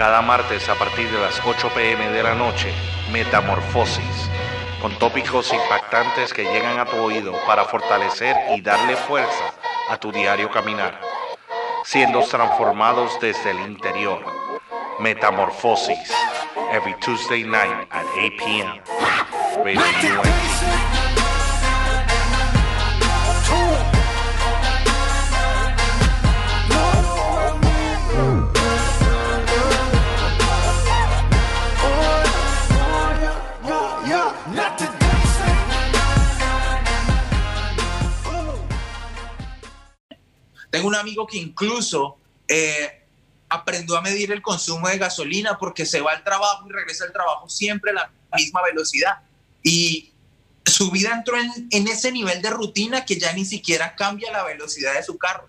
Cada martes a partir de las 8 pm de la noche, Metamorfosis, con tópicos impactantes que llegan a tu oído para fortalecer y darle fuerza a tu diario caminar, siendo transformados desde el interior. Metamorfosis, every Tuesday night at 8 p.m. Radio Tengo un amigo que incluso eh, aprendió a medir el consumo de gasolina porque se va al trabajo y regresa al trabajo siempre a la misma velocidad. Y su vida entró en, en ese nivel de rutina que ya ni siquiera cambia la velocidad de su carro.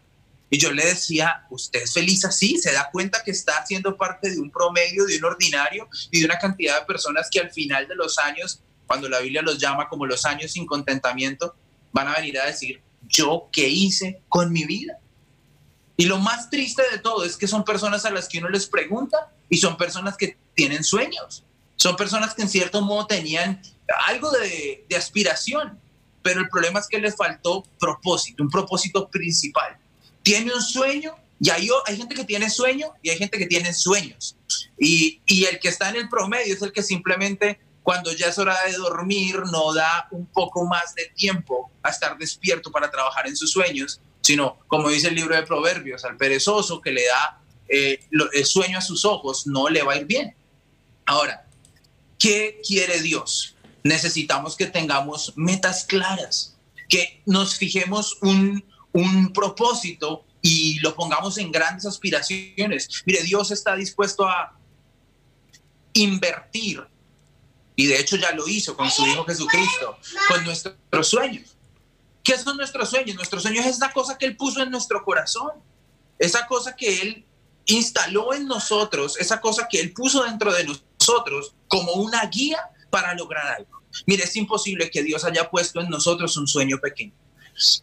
Y yo le decía, ¿usted es feliz así? ¿Se da cuenta que está haciendo parte de un promedio, de un ordinario y de una cantidad de personas que al final de los años, cuando la Biblia los llama como los años sin contentamiento, van a venir a decir, ¿yo qué hice con mi vida? Y lo más triste de todo es que son personas a las que uno les pregunta y son personas que tienen sueños. Son personas que en cierto modo tenían algo de, aspiración, pero el problema es que les faltó propósito, un propósito principal. Tiene un sueño y hay, hay gente que tiene sueño y hay gente que tiene sueños. Y, y el que está en el promedio es el que simplemente cuando ya es hora de dormir no da un poco más de tiempo a estar despierto para trabajar en sus sueños, sino, como dice el libro de Proverbios, al perezoso que le da eh, el sueño a sus ojos, no le va a ir bien. Ahora, ¿qué quiere Dios? Necesitamos que tengamos metas claras, que nos fijemos un, un propósito y lo pongamos en grandes aspiraciones. Mire, Dios está dispuesto a invertir, y de hecho ya lo hizo con su Hijo Jesucristo, con nuestros sueños. ¿Qué son nuestros sueños? Nuestros sueños es la cosa que Él puso en nuestro corazón, esa cosa que Él instaló en nosotros, esa cosa que Él puso dentro de nosotros como una guía para lograr algo. Mire, es imposible que Dios haya puesto en nosotros un sueño pequeño.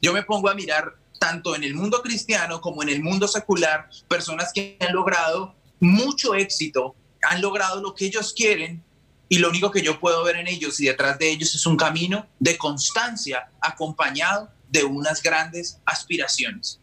Yo me pongo a mirar tanto en el mundo cristiano como en el mundo secular, personas que han logrado mucho éxito, han logrado lo que ellos quieren y lo único que yo puedo ver en ellos y detrás de ellos es un camino de constancia acompañado de unas grandes aspiraciones.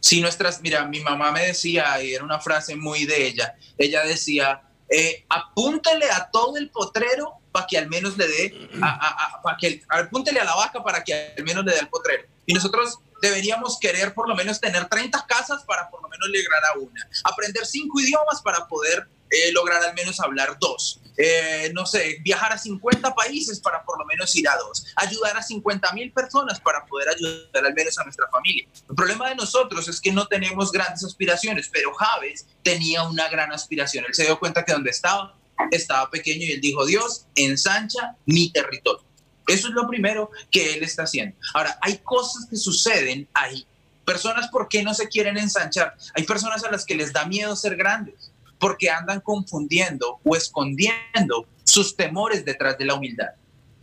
Si nuestras, mira, mi mamá me decía, y era una frase muy de ella, ella decía, eh, apúntele a todo el potrero para que al menos le dé, a, apúntele a la vaca para que al menos le dé al potrero. Y nosotros deberíamos querer por lo menos tener 30 casas para por lo menos lograr a una, aprender cinco idiomas para poder eh, lograr al menos hablar dos. Eh, no sé, viajar a 50 países para por lo menos ir a dos. Ayudar a 50 mil personas para poder ayudar al menos a nuestra familia. El problema de nosotros es que no tenemos grandes aspiraciones, pero Javes tenía una gran aspiración. Él se dio cuenta que donde estaba, estaba pequeño y él dijo, Dios, ensancha mi territorio. Eso es lo primero que él está haciendo. Ahora, hay cosas que suceden ahí. Personas, ¿por qué no se quieren ensanchar? Hay personas a las que les da miedo ser grandes porque andan confundiendo o escondiendo sus temores detrás de la humildad.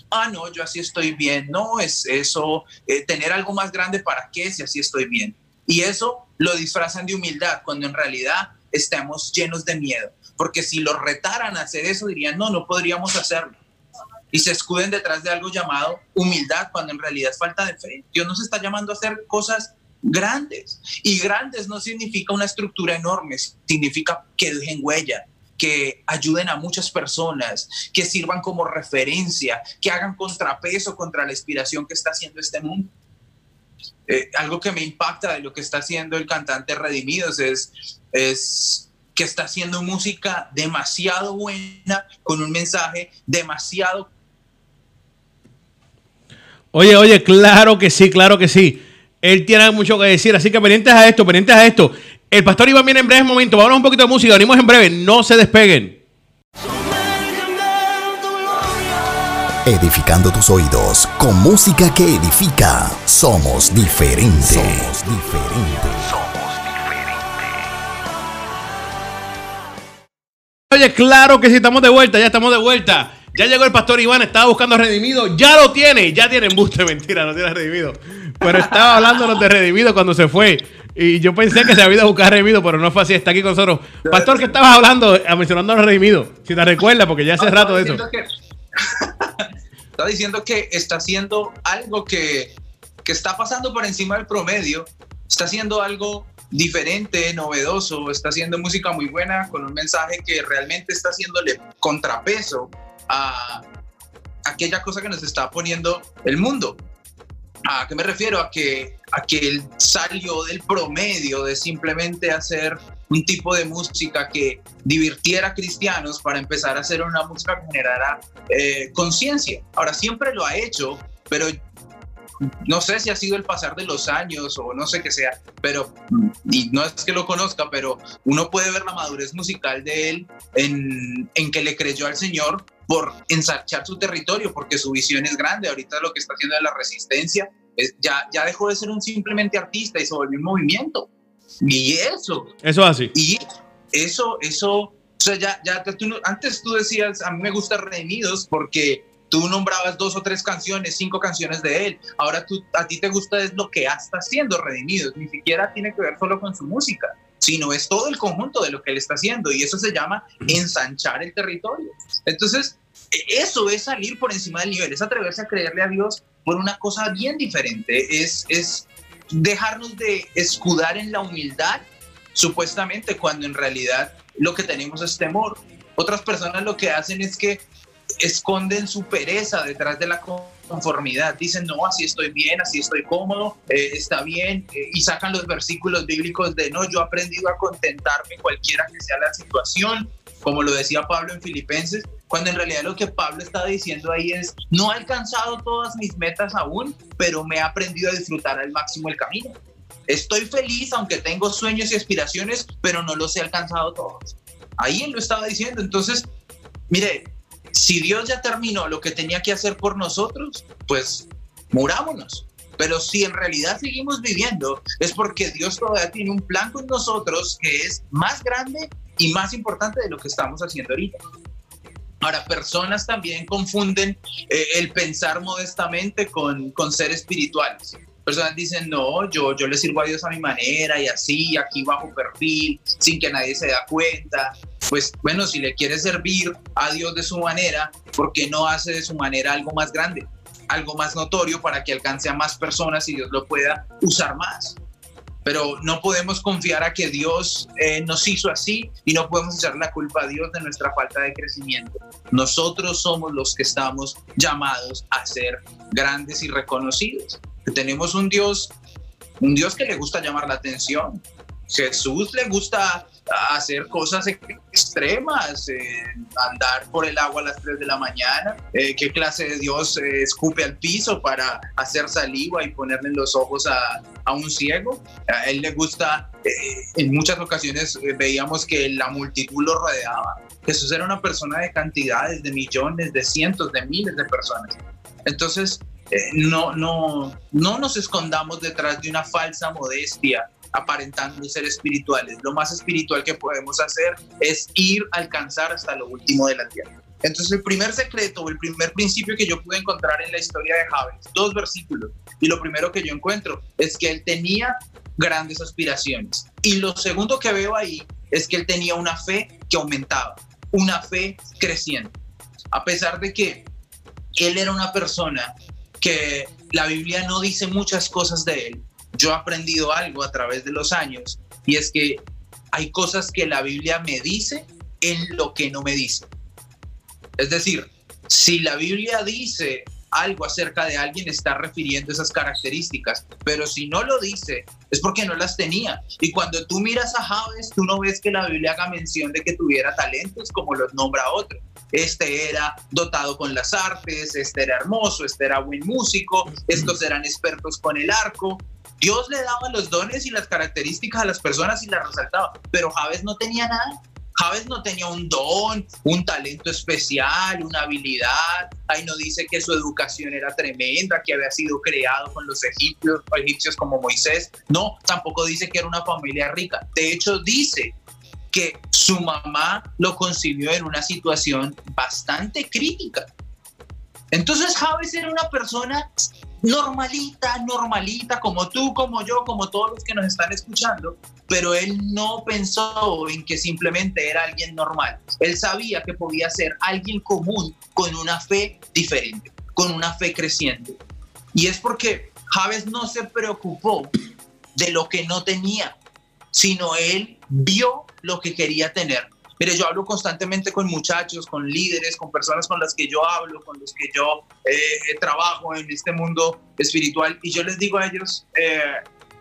Ah, no, yo así estoy bien. No, es eso, eh, tener algo más grande para qué si así estoy bien. Y eso lo disfrazan de humildad cuando en realidad estamos llenos de miedo. Porque si los retaran a hacer eso, dirían, no, no podríamos hacerlo. Y se escuden detrás de algo llamado humildad cuando en realidad es falta de fe. Dios nos está llamando a hacer cosas grandes. Y grandes no significa una estructura enorme, significa que dejen huella, que ayuden a muchas personas, que sirvan como referencia, que hagan contrapeso contra la inspiración que está haciendo este mundo. Eh, algo que me impacta de lo que está haciendo el cantante Redimidos es, es que está haciendo música demasiado buena, con un mensaje demasiado... Oye, oye, claro que sí, claro que sí. Él tiene mucho que decir, así que pendientes a esto, pendientes a esto. El pastor Iván viene en breve momento. Vamos a un poquito de música, venimos en breve. No se despeguen. Edificando tus oídos con música que edifica. Somos diferentes. Somos diferentes. Oye, claro que sí, estamos de vuelta, ya estamos de vuelta. Ya llegó el pastor Iván, estaba buscando Redimido, ya lo tiene, ya tiene embuste, mentira, no tiene Redimido. Pero estaba hablándonos de Redimido cuando se fue. Y yo pensé que se había ido a buscar a Redimido, pero no fue así. Está aquí con nosotros. Pastor, ¿qué estabas hablando? Ah, mencionando a los Redimidos. Si te recuerdas, porque ya hace No, rato de eso. que- está diciendo que está haciendo algo que, que está pasando por encima del promedio, está haciendo algo diferente, novedoso, está haciendo música muy buena con un mensaje que realmente está haciéndole contrapeso a aquella cosa que nos está poniendo el mundo. ¿A qué me refiero? A que, a que él salió del promedio de simplemente hacer un tipo de música que divirtiera a cristianos para empezar a hacer una música que generara eh, conciencia. Ahora, siempre lo ha hecho, pero no sé si ha sido el pasar de los años o no sé qué sea, pero, y no es que lo conozca, pero uno puede ver la madurez musical de él en, en que le creyó al Señor por ensanchar su territorio, porque su visión es grande. Ahorita lo que está haciendo de la resistencia es, ya, ya dejó de ser un simplemente artista y se volvió un movimiento. Y eso, Eso es así. y eso, eso, o sea, ya, ya tú antes tú decías, a mí me gusta Redimidos porque tú nombrabas dos o tres canciones, cinco canciones de él. Ahora tú, a ti te gusta es lo que está haciendo Redimidos, ni siquiera tiene que ver solo con su música, sino es todo el conjunto de lo que él está haciendo y eso se llama ensanchar el territorio. Entonces, e- eso es salir por encima del nivel, es atreverse a creerle a Dios por una cosa bien diferente, es, es dejarnos de escudar en la humildad supuestamente cuando en realidad lo que tenemos es temor. Otras personas lo que hacen es que esconden su pereza detrás de la conformidad. Dicen, no, así estoy bien, así estoy cómodo, eh, está bien, eh, y sacan los versículos bíblicos de, no, yo he aprendido a contentarme cualquiera que sea la situación, como lo decía Pablo en Filipenses, cuando en realidad lo que Pablo está diciendo ahí es, no he alcanzado todas mis metas aún, pero me he aprendido a disfrutar al máximo el camino. Estoy feliz aunque tengo sueños y aspiraciones, pero no los he alcanzado todos. Ahí él lo estaba diciendo. Entonces, mire, si Dios ya terminó lo que tenía que hacer por nosotros, pues murámonos. Pero si en realidad seguimos viviendo, es porque Dios todavía tiene un plan con nosotros que es más grande y más importante de lo que estamos haciendo ahorita. Ahora, personas también confunden eh, el pensar modestamente con, con ser espirituales. Personas dicen, no, yo, yo le sirvo a Dios a mi manera y así, aquí bajo perfil, sin que nadie se da cuenta. Pues bueno, si le quiere servir a Dios de su manera, ¿por qué no hace de su manera algo más grande, algo más notorio para que alcance a más personas y Dios lo pueda usar más? Pero no podemos confiar a que Dios eh, nos hizo así y no podemos echar la culpa a Dios de nuestra falta de crecimiento. Nosotros somos los que estamos llamados a ser grandes y reconocidos. Tenemos un Dios, un Dios que le gusta llamar la atención. Jesús le gusta hacer cosas extremas, eh, andar por el agua a las 3 de la mañana. Eh, ¿Qué clase de Dios eh, escupe al piso para hacer saliva y ponerle en los ojos a, a un ciego? A él le gusta, eh, en muchas ocasiones veíamos que la multitud lo rodeaba. Jesús era una persona de cantidades, de millones, de cientos, de miles de personas. Entonces, no, no, no nos escondamos detrás de una falsa modestia aparentando ser espirituales. Lo más espiritual que podemos hacer es ir a alcanzar hasta lo último de la tierra. Entonces el primer secreto, el primer principio que yo pude encontrar en la historia de Javes, dos versículos, y lo primero que yo encuentro es que él tenía grandes aspiraciones. Y lo segundo que veo ahí es que él tenía una fe que aumentaba, una fe creciente. A pesar de que él era una persona que la Biblia no dice muchas cosas de él, yo he aprendido algo a través de los años y es que hay cosas que la Biblia me dice en lo que no me dice. Es decir, si la Biblia dice algo acerca de alguien, está refiriendo esas características, pero si no lo dice, es porque no las tenía. Y cuando tú miras a Javes, tú no ves que la Biblia haga mención de que tuviera talentos como los nombra otro. Este era dotado con las artes, este era hermoso, este era buen músico, estos eran expertos con el arco, Dios le daba los dones y las características a las personas y las resaltaba, pero Javes no tenía nada. Javes no tenía un don, un talento especial, una habilidad. Ahí no dice que su educación era tremenda, que había sido creado con los egipcios, egipcios como Moisés. No, tampoco dice que era una familia rica. De hecho, dice que su mamá lo concibió en una situación bastante crítica. Entonces Javes era una persona normalita, normalita, como tú, como yo, como todos los que nos están escuchando, pero él no pensó en que simplemente era alguien normal. Él sabía que podía ser alguien común con una fe diferente, con una fe creciente. Y es porque Javes no se preocupó de lo que no tenía, sino él vio lo que quería tener. Mire, yo hablo constantemente con muchachos, con líderes, con personas con las que yo hablo, con los que yo eh, trabajo en este mundo espiritual, y yo les digo a ellos, eh,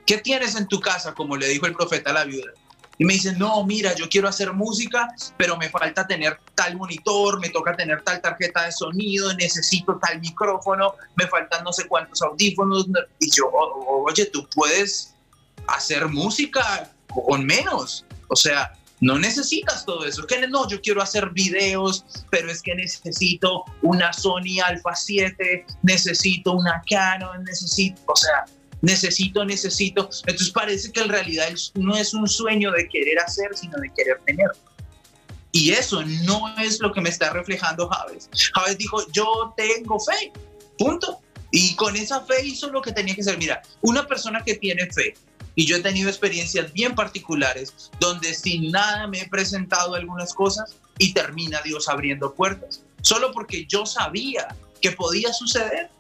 ¿qué tienes en tu casa? Como le dijo el profeta a la viuda. Y me dicen, no, mira, yo quiero hacer música, pero me falta tener tal monitor, me toca tener tal tarjeta de sonido, necesito tal micrófono, me faltan no sé cuántos audífonos. Y yo, oye, tú puedes hacer música con menos. O sea, no necesitas todo eso. No, yo quiero hacer videos, pero es que necesito una Sony Alpha 7, necesito una Canon, necesito, o sea, necesito, necesito. Entonces parece que en realidad no es un sueño de querer hacer, sino de querer tener. Y eso no es lo que me está reflejando Javes. Javes dijo, yo tengo fe, punto. Y con esa fe hizo lo que tenía que hacer. Mira, una persona que tiene fe, y yo he tenido experiencias bien particulares donde sin nada me he presentado algunas cosas y termina Dios abriendo puertas. Solo porque yo sabía que podía suceder.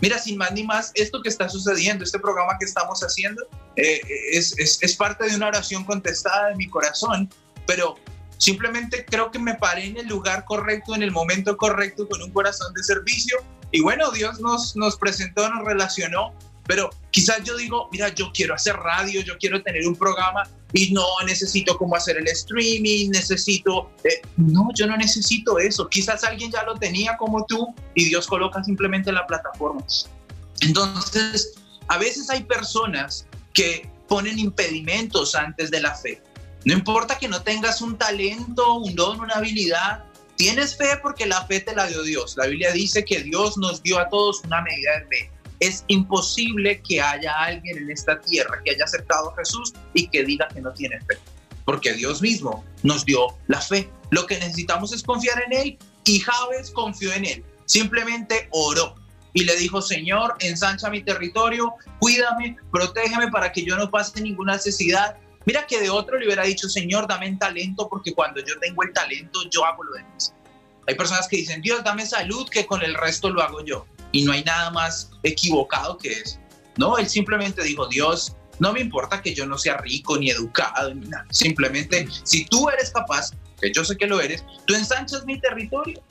Mira, sin más ni más, esto que está sucediendo, este programa que estamos haciendo, eh, es, es, es parte de una oración contestada de mi corazón, pero simplemente creo que me paré en el lugar correcto, en el momento correcto, con un corazón de servicio. Y bueno, Dios nos, nos presentó, nos relacionó pero quizás yo digo, mira, yo quiero hacer radio, yo quiero tener un programa y no necesito cómo hacer el streaming, necesito... Eh, no, yo no necesito eso. Quizás alguien ya lo tenía como tú y Dios coloca simplemente la plataforma. Entonces, a veces hay personas que ponen impedimentos antes de la fe. No importa que no tengas un talento, un don, una habilidad, tienes fe porque la fe te la dio Dios. La Biblia dice que Dios nos dio a todos una medida de fe es imposible que haya alguien en esta tierra que haya aceptado a Jesús y que diga que no tiene fe, porque Dios mismo nos dio la fe. Lo que necesitamos es confiar en Él y Javes confió en Él, simplemente oró y le dijo, Señor, ensancha mi territorio, cuídame, protégeme para que yo no pase ninguna necesidad. Mira que de otro le hubiera dicho, Señor, dame talento, porque cuando yo tengo el talento, yo hago lo demás. Hay personas que dicen, Dios, dame salud, que con el resto lo hago yo y no hay nada más equivocado que eso. No, él simplemente dijo, Dios, no me importa que yo no sea rico ni educado ni nada. Simplemente, si tú eres capaz, que yo sé que lo eres, tú ensanchas mi territorio.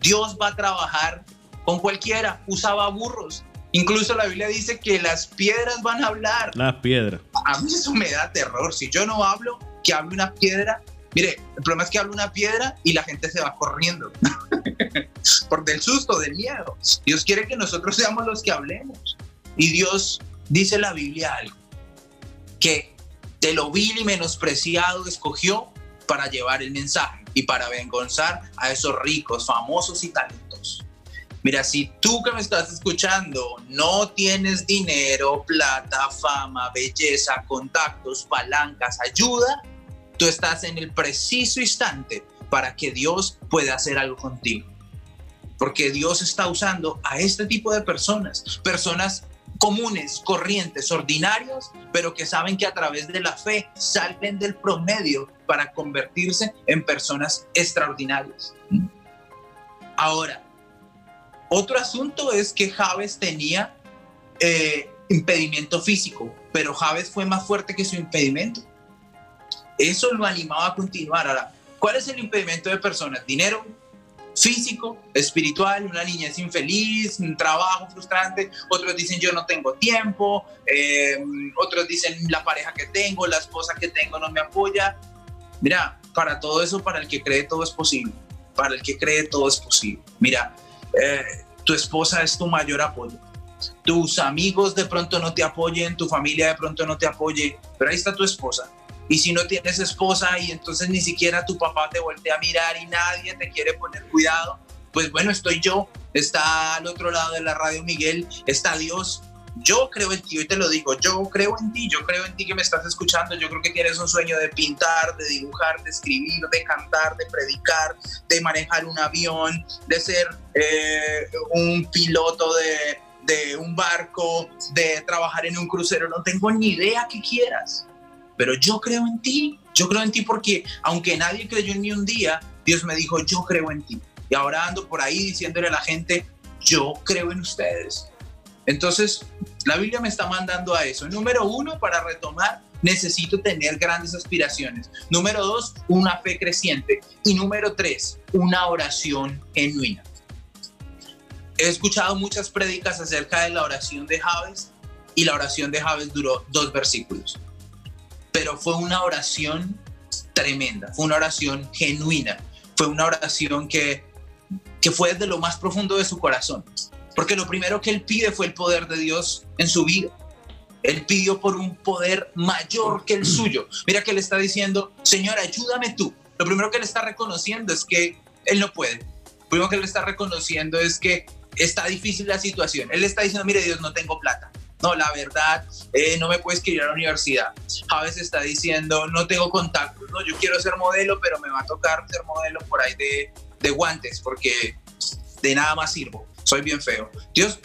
Dios va a trabajar con cualquiera. Usaba burros. Incluso la Biblia dice que las piedras van a hablar. Las piedras. A mí eso me da terror. Si yo no hablo, que hable una piedra. Mire, el problema es que hablo una piedra y la gente se va corriendo. por del susto, del miedo. Dios quiere que nosotros seamos los que hablemos. Y Dios dice en la Biblia algo, que de lo vil y menospreciado escogió para llevar el mensaje y para avergonzar a esos ricos, famosos y talentosos. Mira, si tú que me estás escuchando no tienes dinero, plata, fama, belleza, contactos, palancas, ayuda, tú estás en el preciso instante para que Dios pueda hacer algo contigo porque Dios está usando a este tipo de personas, personas comunes, corrientes, ordinarios, pero que saben que a través de la fe salen del promedio para convertirse en personas extraordinarias. Ahora, otro asunto es que Javes tenía eh, impedimento físico, pero Javes fue más fuerte que su impedimento. Eso lo animaba a continuar. Ahora, ¿cuál es el impedimento de personas? Dinero, físico, espiritual, una niñez infeliz, un trabajo frustrante, otros dicen yo no tengo tiempo, eh, otros dicen la pareja que tengo, la esposa que tengo no me apoya. Mira, para todo eso, para el que cree todo es posible, para el que cree todo es posible. Mira, eh, tu esposa es tu mayor apoyo. Tus amigos de pronto no te apoyen, tu familia de pronto no te apoye, pero ahí está tu esposa y si no tienes esposa y entonces ni siquiera tu papá te voltea a mirar y nadie te quiere poner cuidado, pues bueno, estoy yo, está al otro lado de la radio Miguel, está Dios. Yo creo en ti, hoy te lo digo, yo creo en ti, yo creo en ti que me estás escuchando, yo creo que tienes un sueño de pintar, de dibujar, de escribir, de cantar, de predicar, de manejar un avión, de ser eh, un piloto de, un barco, de trabajar en un crucero, no tengo ni idea qué quieras. Pero yo creo en ti, yo creo en ti porque aunque nadie creyó en mí un día, Dios me dijo, yo creo en ti. Y ahora ando por ahí diciéndole a la gente, yo creo en ustedes. Entonces, la Biblia me está mandando a eso. Número uno, para retomar, necesito tener grandes aspiraciones. Número dos, una fe creciente. Y número tres, una oración genuina. He escuchado muchas prédicas acerca de la oración de Javes y la oración de Javes duró dos versículos. Pero fue una oración tremenda, fue una oración genuina, fue una oración que, que fue desde lo más profundo de su corazón. Porque lo primero que él pide fue el poder de Dios en su vida. Él pidió por un poder mayor que el suyo. Mira que él está diciendo, Señor, ayúdame tú. Lo primero que él está reconociendo es que él no puede. Lo primero que él está reconociendo es que está difícil la situación. Él está diciendo, mire Dios, no tengo plata. No, la verdad, eh, no me puedes escribir a la universidad. Javes está diciendo, no tengo contactos. No, yo quiero ser modelo, pero me va a tocar ser modelo por ahí de, de guantes, porque de nada más sirvo. Soy bien feo. Dios,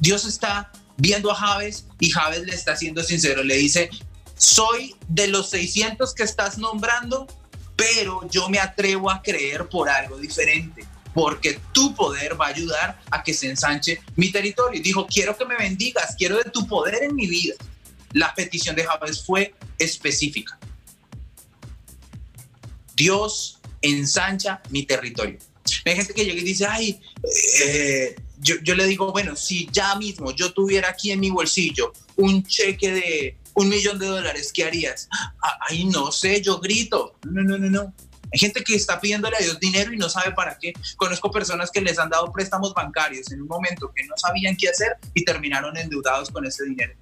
Dios está viendo a Javes y Javes le está siendo sincero, le dice, soy de los 600 que estás nombrando, pero yo me atrevo a creer por algo diferente, porque tu poder va a ayudar a que se ensanche mi territorio. Dijo, quiero que me bendigas, quiero de tu poder en mi vida. La petición de Javes fue específica. Dios ensancha mi territorio. Hay gente que llega y dice, ay, eh, yo, le digo, bueno, si ya mismo yo tuviera aquí en mi bolsillo un cheque de un millón de dólares, ¿qué harías? Ay, no sé, yo grito. No, no, no, no. Hay gente que está pidiéndole a Dios dinero y no sabe para qué. Conozco personas que les han dado préstamos bancarios en un momento que no sabían qué hacer y terminaron endeudados con ese dinero.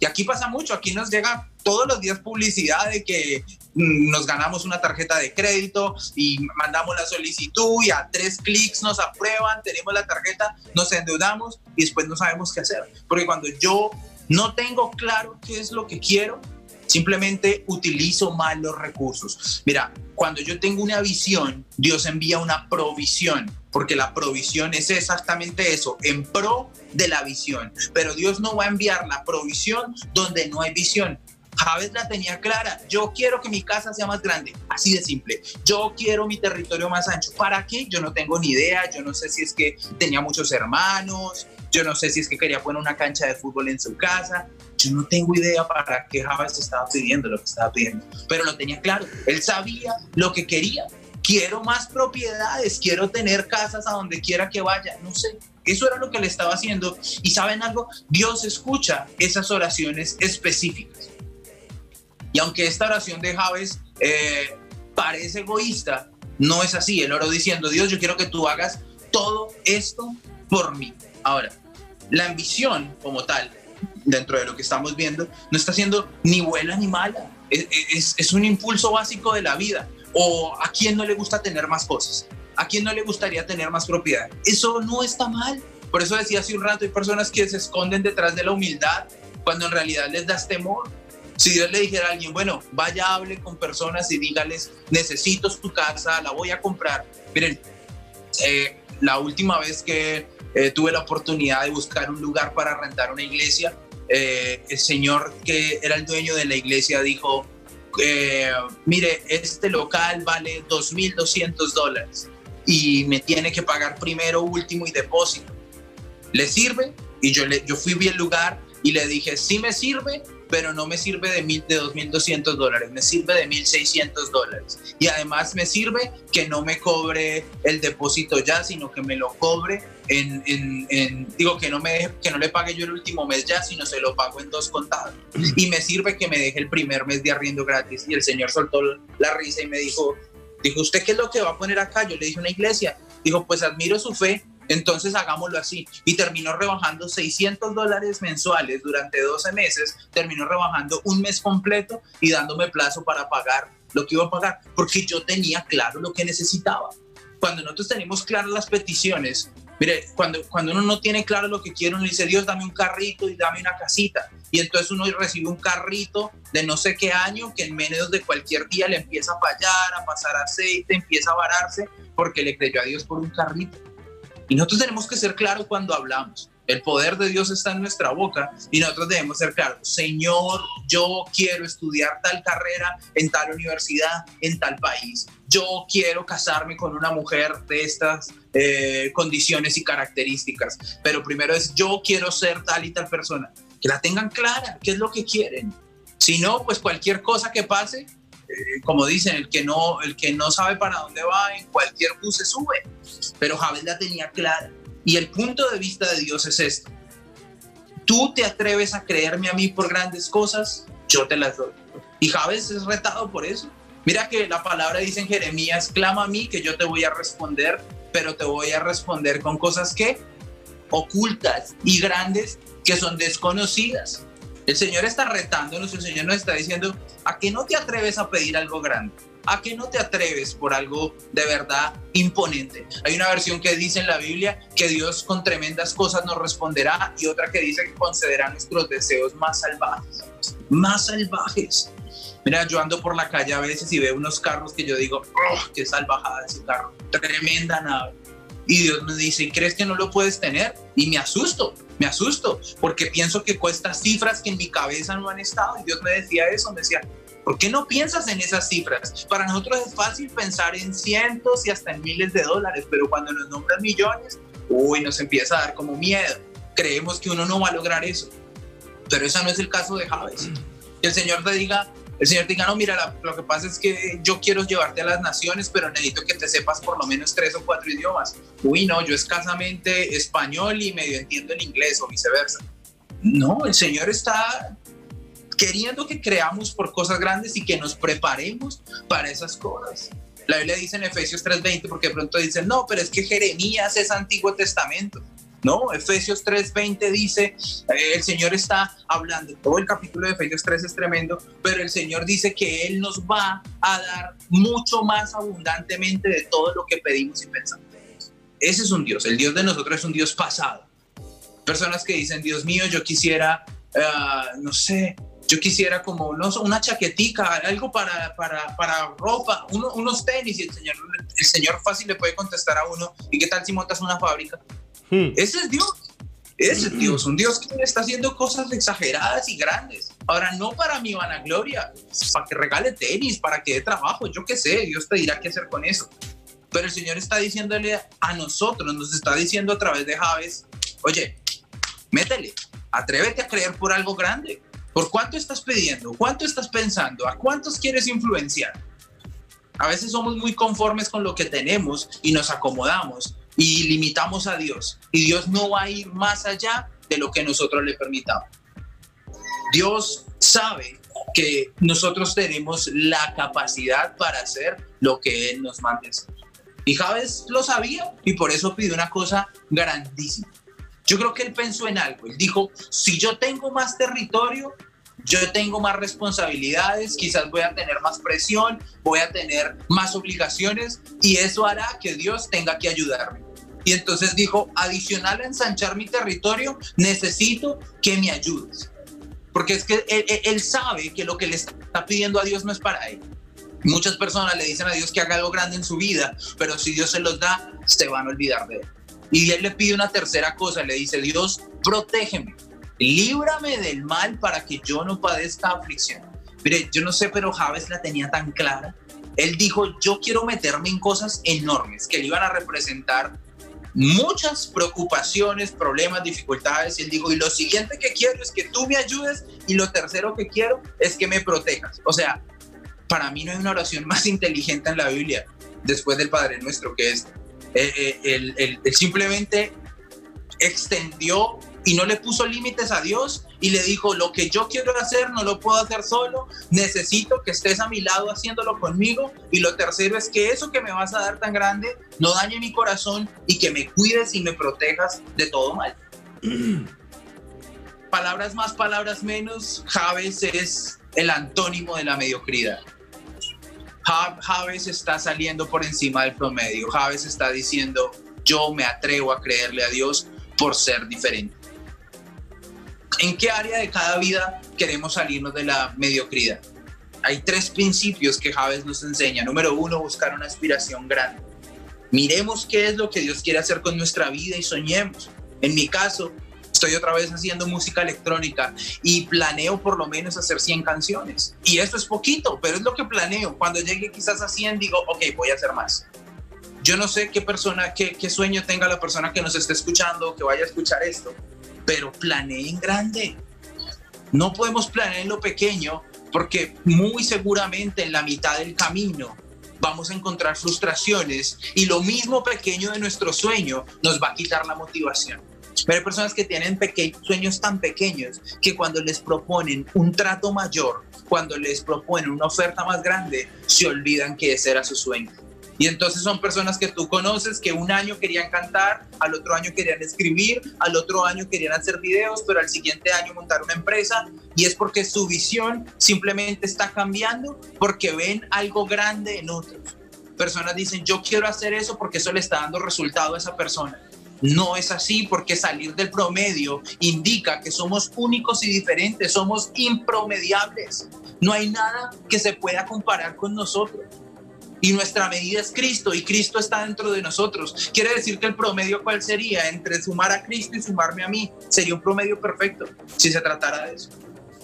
Y aquí pasa mucho, aquí nos llega todos los días publicidad de que mm, nos ganamos una tarjeta de crédito y mandamos la solicitud y a tres clics nos aprueban, tenemos la tarjeta, nos endeudamos y después no sabemos qué hacer. Porque cuando yo no tengo claro qué es lo que quiero, simplemente utilizo mal los recursos. Mira, cuando yo tengo una visión, Dios envía una provisión porque la provisión es exactamente eso, en pro de la visión. Pero Dios no va a enviar la provisión donde no hay visión. Javes la tenía clara, yo quiero que mi casa sea más grande, así de simple. Yo quiero mi territorio más ancho. ¿Para qué? Yo no tengo ni idea, yo no sé si es que tenía muchos hermanos, yo no sé si es que quería poner una cancha de fútbol en su casa, yo no tengo idea para qué Javes estaba pidiendo lo que estaba pidiendo, pero lo tenía claro, él sabía lo que quería quiero más propiedades, quiero tener casas a donde quiera que vaya, no sé. Eso era lo que le estaba haciendo. Y saben algo, Dios escucha esas oraciones específicas. Y aunque esta oración de Javes eh, parece egoísta, no es así. Él oró diciendo, Dios, yo quiero que tú hagas todo esto por mí. Ahora, la ambición como tal, dentro de lo que estamos viendo, no está siendo ni buena ni mala. Es, es un impulso básico de la vida. ¿O a quién no le gusta tener más cosas? ¿A quién no le gustaría tener más propiedad? Eso no está mal. Por eso decía hace un rato, hay personas que se esconden detrás de la humildad cuando en realidad les das temor. Si Dios le dijera a alguien, bueno, vaya, hable con personas y dígales, necesito tu casa, la voy a comprar. Miren, eh, la última vez que eh, tuve la oportunidad de buscar un lugar para rentar una iglesia, eh, el señor que era el dueño de la iglesia dijo, eh, mire, este local vale 2.200 dólares y me tiene que pagar primero, último y depósito. ¿Le sirve? Y yo, le, yo fui bien lugar y le dije, sí me sirve, pero no me sirve de, mil, de 2.200 dólares, me sirve de 1.600 dólares. Y además me sirve que no me cobre el depósito ya, sino que me lo cobre en, en, digo, que no, me que no le pague yo el último mes ya, sino se lo pago en dos contados. Y me sirve que me deje el primer mes de arriendo gratis. Y el señor soltó la risa y me dijo, dijo, ¿usted qué es lo que va a poner acá? Yo le dije, una iglesia. Dijo, pues admiro su fe, entonces hagámoslo así. Y terminó rebajando 600 dólares mensuales durante 12 meses, terminó rebajando un mes completo y dándome plazo para pagar lo que iba a pagar, porque yo tenía claro lo que necesitaba. Cuando nosotros tenemos claras las peticiones, mire, cuando, cuando uno no tiene claro lo que quiere, uno dice, Dios, dame un carrito y dame una casita. Y entonces uno recibe un carrito de no sé qué año que en menos de cualquier día le empieza a fallar, a pasar aceite, empieza a vararse, porque le creyó a Dios por un carrito. Y nosotros tenemos que ser claros cuando hablamos. El poder de Dios está en nuestra boca y nosotros debemos ser claros, Señor, yo quiero estudiar tal carrera en tal universidad, en tal país. Yo quiero casarme con una mujer de estas eh, condiciones y características. Pero primero es, yo quiero ser tal y tal persona. Que la tengan clara, qué es lo que quieren. Si no, pues cualquier cosa que pase, eh, como dicen, el que, no, el que no sabe para dónde va, en cualquier bus se sube. Pero Javes la tenía clara y el punto de vista de Dios es esto. Tú te atreves a creerme a mí por grandes cosas, yo te las doy. Y Javes es retado por eso. Mira que la palabra dice en Jeremías, clama a mí que yo te voy a responder, pero te voy a responder con cosas que ocultas y grandes que son desconocidas. El Señor está retándonos, el Señor nos está diciendo, ¿a qué no te atreves a pedir algo grande? ¿A qué no te atreves por algo de verdad imponente? Hay una versión que dice en la Biblia que Dios con tremendas cosas nos responderá y otra que dice que concederá nuestros deseos más salvajes. Más salvajes. Mira, yo ando por la calle a veces y veo unos carros que yo digo, oh, qué salvajada ese carro, tremenda nave. Y Dios me dice, ¿crees que no lo puedes tener? Y me asusto, me asusto, porque pienso que cuesta cifras que en mi cabeza no han estado. Y Dios me decía eso, me decía, ¿Por qué no piensas en esas cifras? Para nosotros es fácil pensar en cientos y hasta en miles de dólares, pero cuando nos nombran millones, uy, nos empieza a dar como miedo. Creemos que uno no va a lograr eso. Pero ese no es el caso de Javes. Que el Señor te diga, el Señor te diga, no, mira, lo que pasa es que yo quiero llevarte a las naciones, pero necesito que te sepas por lo menos tres o cuatro idiomas. Uy, no, yo escasamente español y medio entiendo el inglés o viceversa. No, el Señor está queriendo que creamos por cosas grandes y que nos preparemos para esas cosas. La Biblia dice en Efesios 3:20, porque de pronto dicen, no, pero es que Jeremías es Antiguo Testamento. No, Efesios 3:20 dice, eh, el Señor está hablando, todo el capítulo de Efesios 3 es tremendo, pero el Señor dice que Él nos va a dar mucho más abundantemente de todo lo que pedimos y pensamos. Ese es un Dios, el Dios de nosotros es un Dios pasado. Personas que dicen, Dios mío, yo quisiera, ah, no sé, yo quisiera como no, una chaquetica, algo para, para, para ropa, unos tenis y el señor, el señor fácil le puede contestar a uno, ¿y qué tal si montas una fábrica? Hmm. Ese es Dios, ese es Dios, un Dios que está haciendo cosas exageradas y grandes. Ahora, no para mi vanagloria, para que regale tenis, para que dé trabajo, yo qué sé, Dios te dirá qué hacer con eso. Pero el Señor está diciéndole a nosotros, nos está diciendo a través de Javes, oye, métele, atrévete a creer por algo grande ¿Por cuánto estás pidiendo? ¿Cuánto estás pensando? ¿A cuántos quieres influenciar? A veces somos muy conformes con lo que tenemos y nos acomodamos y limitamos a Dios. Y Dios no va a ir más allá de lo que nosotros le permitamos. Dios sabe que nosotros tenemos la capacidad para hacer lo que Él nos mande hacer. Y Javes lo sabía y por eso pidió una cosa grandísima. Yo creo que él pensó en algo. Él dijo, si yo tengo más territorio, yo tengo más responsabilidades, quizás voy a tener más presión, voy a tener más obligaciones y eso hará que Dios tenga que ayudarme. Y entonces dijo, adicional a ensanchar mi territorio, necesito que me ayudes. Porque es que él, sabe que lo que le está pidiendo a Dios no es para él. Muchas personas le dicen a Dios que haga algo grande en su vida, pero si Dios se los da, se van a olvidar de él. Y él le pide una tercera cosa, le dice, Dios, protégeme, líbrame del mal para que yo no padezca aflicción. Mire, yo no sé, pero Javes la tenía tan clara. Él dijo, yo quiero meterme en cosas enormes que le iban a representar muchas preocupaciones, problemas, dificultades. Y él dijo, y lo siguiente que quiero es que tú me ayudes y lo tercero que quiero es que me protejas. O sea, para mí no hay una oración más inteligente en la Biblia después del Padre Nuestro que esta. Eh, eh, él, simplemente extendió y no le puso límites a Dios y le dijo, lo que yo quiero hacer no lo puedo hacer solo, necesito que estés a mi lado haciéndolo conmigo y lo tercero es que eso que me vas a dar tan grande no dañe mi corazón y que me cuides y me protejas de todo mal. palabras más, palabras menos, Javes es el antónimo de la mediocridad. Javes está saliendo por encima del promedio. Javes está diciendo, yo me atrevo a creerle a Dios por ser diferente. ¿En qué área de cada vida queremos salirnos de la mediocridad? Hay tres principios que Javes nos enseña. Número uno, buscar una aspiración grande. Miremos qué es lo que Dios quiere hacer con nuestra vida y soñemos. En mi caso, estoy otra vez haciendo música electrónica y planeo por lo menos hacer 100 canciones. Y eso es poquito, pero es lo que planeo. Cuando llegue quizás a 100 digo, ok, voy a hacer más. Yo no sé qué persona, qué, qué sueño tenga la persona que nos esté escuchando, que vaya a escuchar esto, pero planeen grande. No podemos planear en lo pequeño porque muy seguramente en la mitad del camino vamos a encontrar frustraciones y lo mismo pequeño de nuestro sueño nos va a quitar la motivación. Pero hay personas que tienen sueños tan pequeños que cuando les proponen un trato mayor, cuando les proponen una oferta más grande, se olvidan que ese era su sueño. Y entonces son personas que tú conoces que un año querían cantar, al otro año querían escribir, al otro año querían hacer videos, pero al siguiente año montar una empresa. Y es porque su visión simplemente está cambiando porque ven algo grande en otros. Personas dicen, yo quiero hacer eso porque eso le está dando resultado a esa persona. No es así porque salir del promedio indica que somos únicos y diferentes, somos impromediables. No hay nada que se pueda comparar con nosotros y nuestra medida es Cristo y Cristo está dentro de nosotros. Quiere decir que el promedio cuál sería entre sumar a Cristo y sumarme a mí sería un promedio perfecto si se tratara de eso.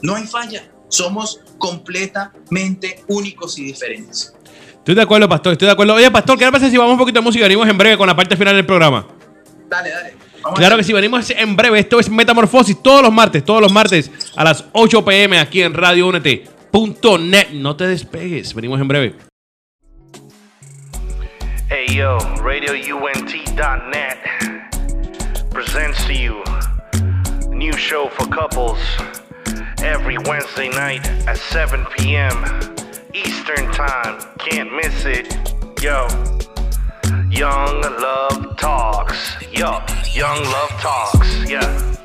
No hay falla, somos completamente únicos y diferentes. Estoy de acuerdo, pastor, estoy de acuerdo. Oye, pastor, ¿qué pasa si vamos un poquito de música? Venimos en breve con la parte final del programa. Dale, dale. claro que sí, venimos en breve. Esto es Metamorfosis todos los martes, todos los martes a las 8 pm aquí en Radio net No te despegues, venimos en breve. Hey yo, RadioUNT.net presents to you a new show for couples every Wednesday night at 7 p.m. Eastern Time. Can't miss it. Yo, Young Love Talks. Yo, Young Love Talks. Yeah,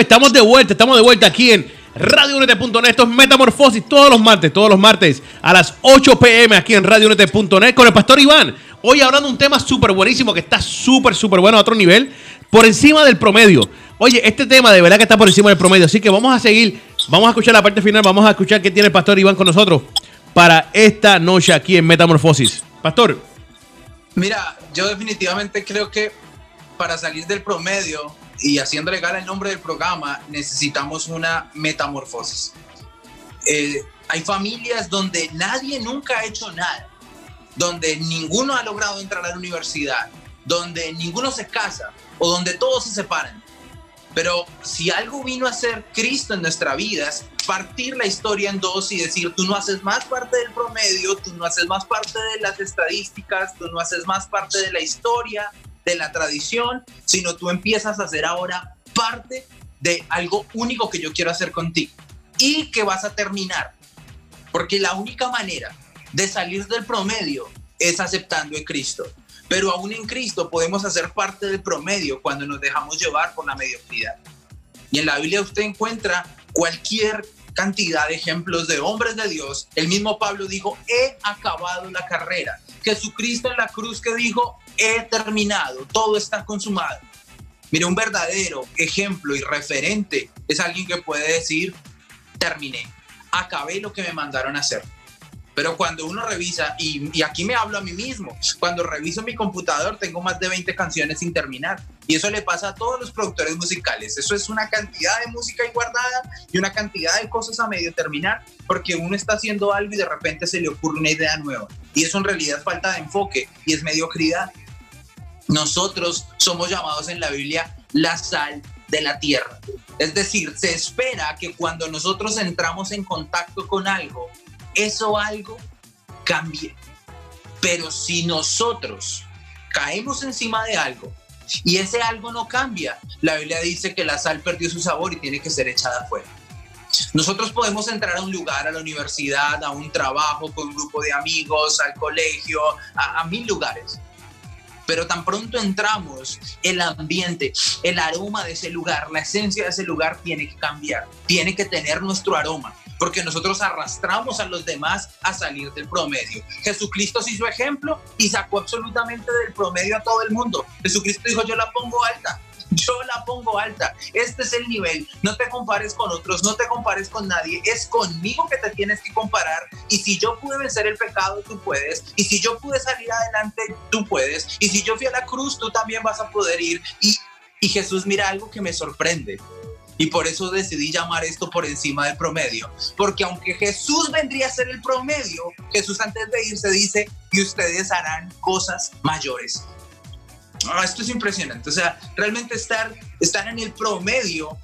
Estamos de vuelta, estamos de vuelta aquí en RadioUnete.net. Esto es Metamorfosis todos los martes, todos los martes a las 8 pm aquí en RadioUnete.net con el Pastor Iván. Hoy hablando de un tema súper buenísimo que está súper, súper bueno a otro nivel, por encima del promedio. Oye, este tema de verdad que está por encima del promedio, así que vamos a seguir, vamos a escuchar la parte final, vamos a escuchar qué tiene el pastor Iván con nosotros para esta noche aquí en Metamorfosis. Pastor. Mira, yo definitivamente creo que para salir del promedio y haciendo legal el nombre del programa, necesitamos una metamorfosis. Eh, hay familias donde nadie nunca ha hecho nada, donde ninguno ha logrado entrar a la universidad, donde ninguno se casa o donde todos se separan. Pero si algo vino a ser Cristo en nuestra vida es partir la historia en dos y decir, tú no haces más parte del promedio, tú no haces más parte de las estadísticas, tú no haces más parte de la historia, de la tradición, sino tú empiezas a hacer ahora parte de algo único que yo quiero hacer contigo y que vas a terminar. Porque la única manera de salir del promedio es aceptando a Cristo pero aún en Cristo podemos hacer parte del promedio cuando nos dejamos llevar por la mediocridad. Y en la Biblia usted encuentra cualquier cantidad de ejemplos de hombres de Dios. El mismo Pablo dijo, he acabado la carrera. Jesucristo en la cruz que dijo, he terminado, todo está consumado. Mire, un verdadero ejemplo y referente es alguien que puede decir, terminé, acabé lo que me mandaron a hacer. Pero cuando uno revisa, y, aquí me hablo a mí mismo, cuando reviso mi computador tengo más de 20 canciones sin terminar. Y eso le pasa a todos los productores musicales. Eso es una cantidad de música guardada y una cantidad de cosas a medio terminar porque uno está haciendo algo y de repente se le ocurre una idea nueva. Y eso en realidad es falta de enfoque y es mediocridad. Nosotros somos llamados en la Biblia la sal de la tierra. Es decir, se espera que cuando nosotros entramos en contacto con algo, eso algo cambie. Pero si nosotros caemos encima de algo y ese algo no cambia, la Biblia dice que la sal perdió su sabor y tiene que ser echada afuera. Nosotros podemos entrar a un lugar, a la universidad, a un trabajo con un grupo de amigos, al colegio, a, a mil lugares. Pero tan pronto entramos, el ambiente, el aroma de ese lugar, la esencia de ese lugar tiene que cambiar, tiene que tener nuestro aroma, porque nosotros arrastramos a los demás a salir del promedio. Jesucristo se hizo ejemplo y sacó absolutamente del promedio a todo el mundo. Jesucristo dijo, yo la pongo alta, yo la pongo alta. Este es el nivel. No te compares con otros, no te compares con nadie. Es conmigo que te tienes que comparar. Y si yo pude vencer el pecado, tú puedes. Y si yo pude salir adelante, tú puedes. Y si yo fui a la cruz, tú también vas a poder ir. Y, y Jesús mira algo que me sorprende. Y por eso decidí llamar esto por encima del promedio. Porque aunque Jesús vendría a ser el promedio, Jesús antes de irse dice, que ustedes harán cosas mayores. Ah, esto es impresionante. O sea, realmente estar, estar en el promedio,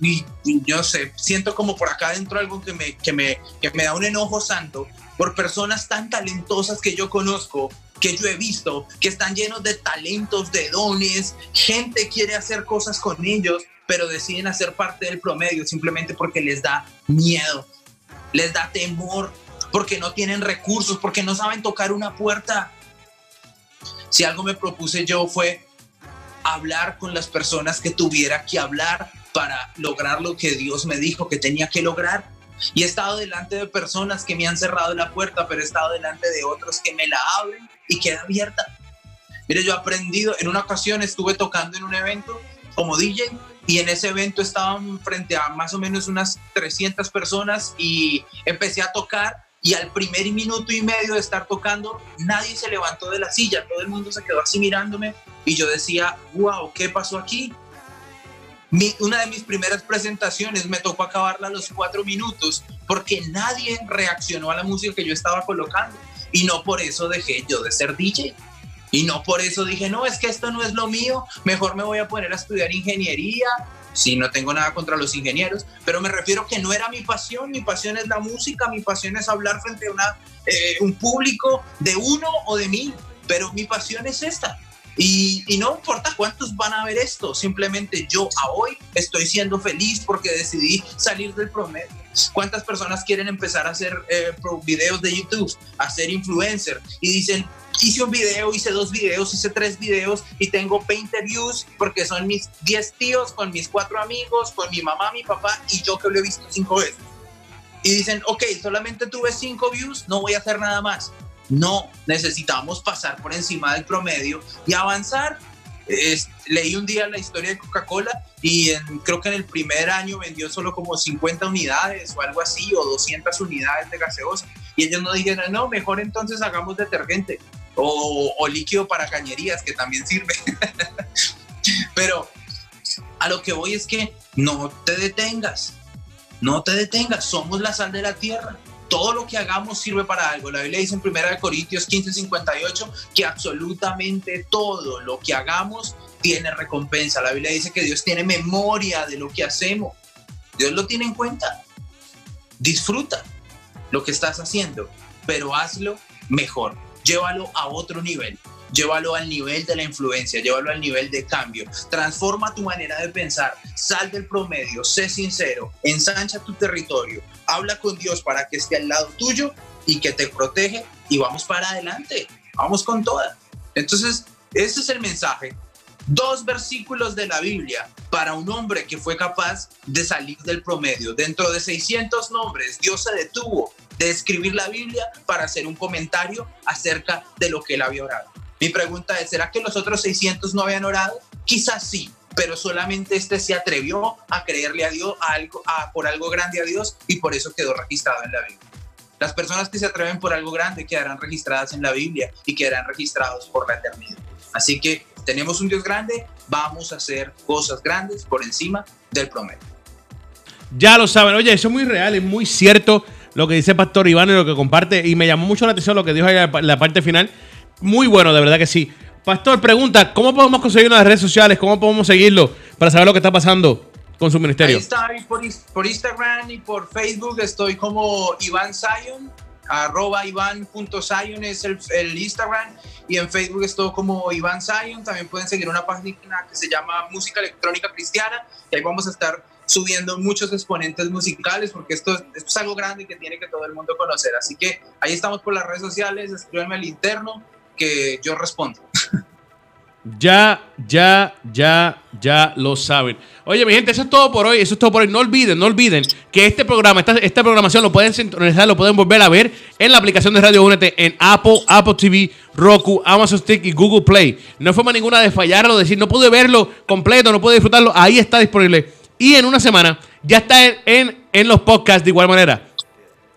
y, yo sé, siento como por acá dentro algo que me, que, me, que me da un enojo santo por personas tan talentosas que yo conozco, que yo he visto, que están llenos de talentos, de dones, gente quiere hacer cosas con ellos, pero deciden hacer parte del promedio simplemente porque les da miedo, les da temor, porque no tienen recursos, porque no saben tocar una puerta si algo me propuse yo fue hablar con las personas que tuviera que hablar para lograr lo que Dios me dijo que tenía que lograr. Y he estado delante de personas que me han cerrado la puerta, pero he estado delante de otros que me la abren y queda abierta. Mire, yo he aprendido, en una ocasión estuve tocando en un evento como DJ y en ese evento estaban frente a más o menos unas 300 personas y empecé a tocar y al primer minuto y medio de estar tocando, nadie se levantó de la silla, todo el mundo se quedó así mirándome y yo decía, wow, ¿qué pasó aquí? una de mis primeras presentaciones me tocó acabarla a los cuatro minutos porque nadie reaccionó a la música que yo estaba colocando y no por eso dejé yo de ser DJ. Y no por eso dije, no, es que esto no es lo mío, mejor me voy a poner a estudiar ingeniería Sí, no tengo nada contra los ingenieros, pero me refiero que no era mi pasión, mi pasión es la música, mi pasión es hablar frente a eh, un público de uno o de mil, pero mi pasión es esta. Y, no importa cuántos van a ver esto, simplemente yo a hoy estoy siendo feliz porque decidí salir del promedio. ¿Cuántas personas quieren empezar a hacer eh, videos de YouTube, a ser influencer y dicen, hice un video, hice dos videos, hice tres videos y tengo 20 views porque son mis 10 tíos con mis cuatro amigos, con mi mamá, mi papá y yo que lo he visto cinco veces. Y dicen, ok, solamente tuve cinco views, no voy a hacer nada más. No, necesitamos pasar por encima del promedio y avanzar. leí un día la historia de Coca-Cola y creo que en el primer año vendió solo como 50 unidades o algo así, o 200 unidades de gaseosa. Y ellos no dijeron, no, mejor entonces hagamos detergente o, líquido para cañerías, que también sirve. Pero a lo que voy es que no te detengas, no te detengas, somos la sal de la tierra. Todo lo que hagamos sirve para algo. La Biblia dice en 1 Corintios 15, 58 que absolutamente todo lo que hagamos tiene recompensa. La Biblia dice que Dios tiene memoria de lo que hacemos. Dios lo tiene en cuenta. Disfruta lo que estás haciendo, pero hazlo mejor llévalo a otro nivel. Llévalo al nivel de la influencia, llévalo al nivel de cambio. Transforma tu manera de pensar, sal del promedio, sé sincero, ensancha tu territorio, habla con Dios para que esté al lado tuyo y que te protege y vamos para adelante, vamos con toda. Entonces, ese es el mensaje. Dos versículos de la Biblia para un hombre que fue capaz de salir del promedio. Dentro de 600 nombres, Dios se detuvo de escribir la Biblia para hacer un comentario acerca de lo que él había orado. Mi pregunta es, ¿será que los otros 600 no habían orado? Quizás sí, pero solamente este se atrevió a creerle a Dios a algo, a, por algo grande a Dios y por eso quedó registrado en la Biblia. Las personas que se atreven por algo grande quedarán registradas en la Biblia y quedarán registrados por la eternidad. Así que tenemos un Dios grande, vamos a hacer cosas grandes por encima del promedio. Ya lo saben, oye, eso es muy real, es muy cierto lo que dice Pastor Iván y lo que comparte. Y me llamó mucho la atención lo que dijo ahí en la parte final. Muy bueno, de verdad que sí. Pastor, pregunta, ¿cómo podemos conseguirlo en las redes sociales? ¿Cómo podemos seguirlo para saber lo que está pasando con su ministerio? Ahí está, por, Instagram y por Facebook estoy como Iván Zion, arroba Iván.Zion es el, el, Instagram y en Facebook estoy como Iván Zion. También pueden seguir una página que se llama Música Electrónica Cristiana y ahí vamos a estar subiendo muchos exponentes musicales, porque esto, esto, es algo grande que tiene que todo el mundo conocer. Así que ahí estamos por las redes sociales, escríbanme al interno que yo respondo. Ya, ya, ya, ya lo saben. Oye, mi gente, eso es todo por hoy. Eso es todo por hoy. No olviden, no olviden que este programa, esta, programación lo pueden sintonizar, lo pueden volver a ver en la aplicación de Radio Únete en Apple, Apple TV, Roku, Amazon Stick y Google Play. No hay forma ninguna de fallarlo, de decir, no pude verlo completo, no pude disfrutarlo. Ahí está disponible. Y en una semana ya está en, en, en los podcasts de igual manera.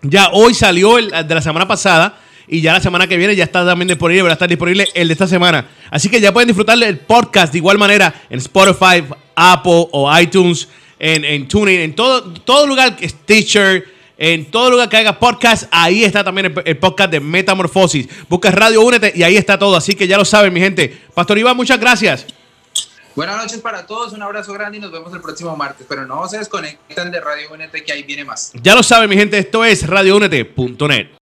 Ya hoy salió el de la semana pasada y ya la semana que viene ya está también disponible, va a estar disponible el de esta semana. Así que ya pueden disfrutar del podcast de igual manera en Spotify, Apple o iTunes, en, en TuneIn, en todo, todo lugar, Stitcher, en todo lugar que haga podcast, ahí está también el, el podcast de Metamorfosis. Busca Radio Únete y ahí está todo. Así que ya lo saben, mi gente. Pastor Iván, muchas gracias. Buenas noches para todos, un abrazo grande y nos vemos el próximo martes. Pero no se desconecten de Radio Únete que ahí viene más. Ya lo saben, mi gente. Esto es radioúnete.net.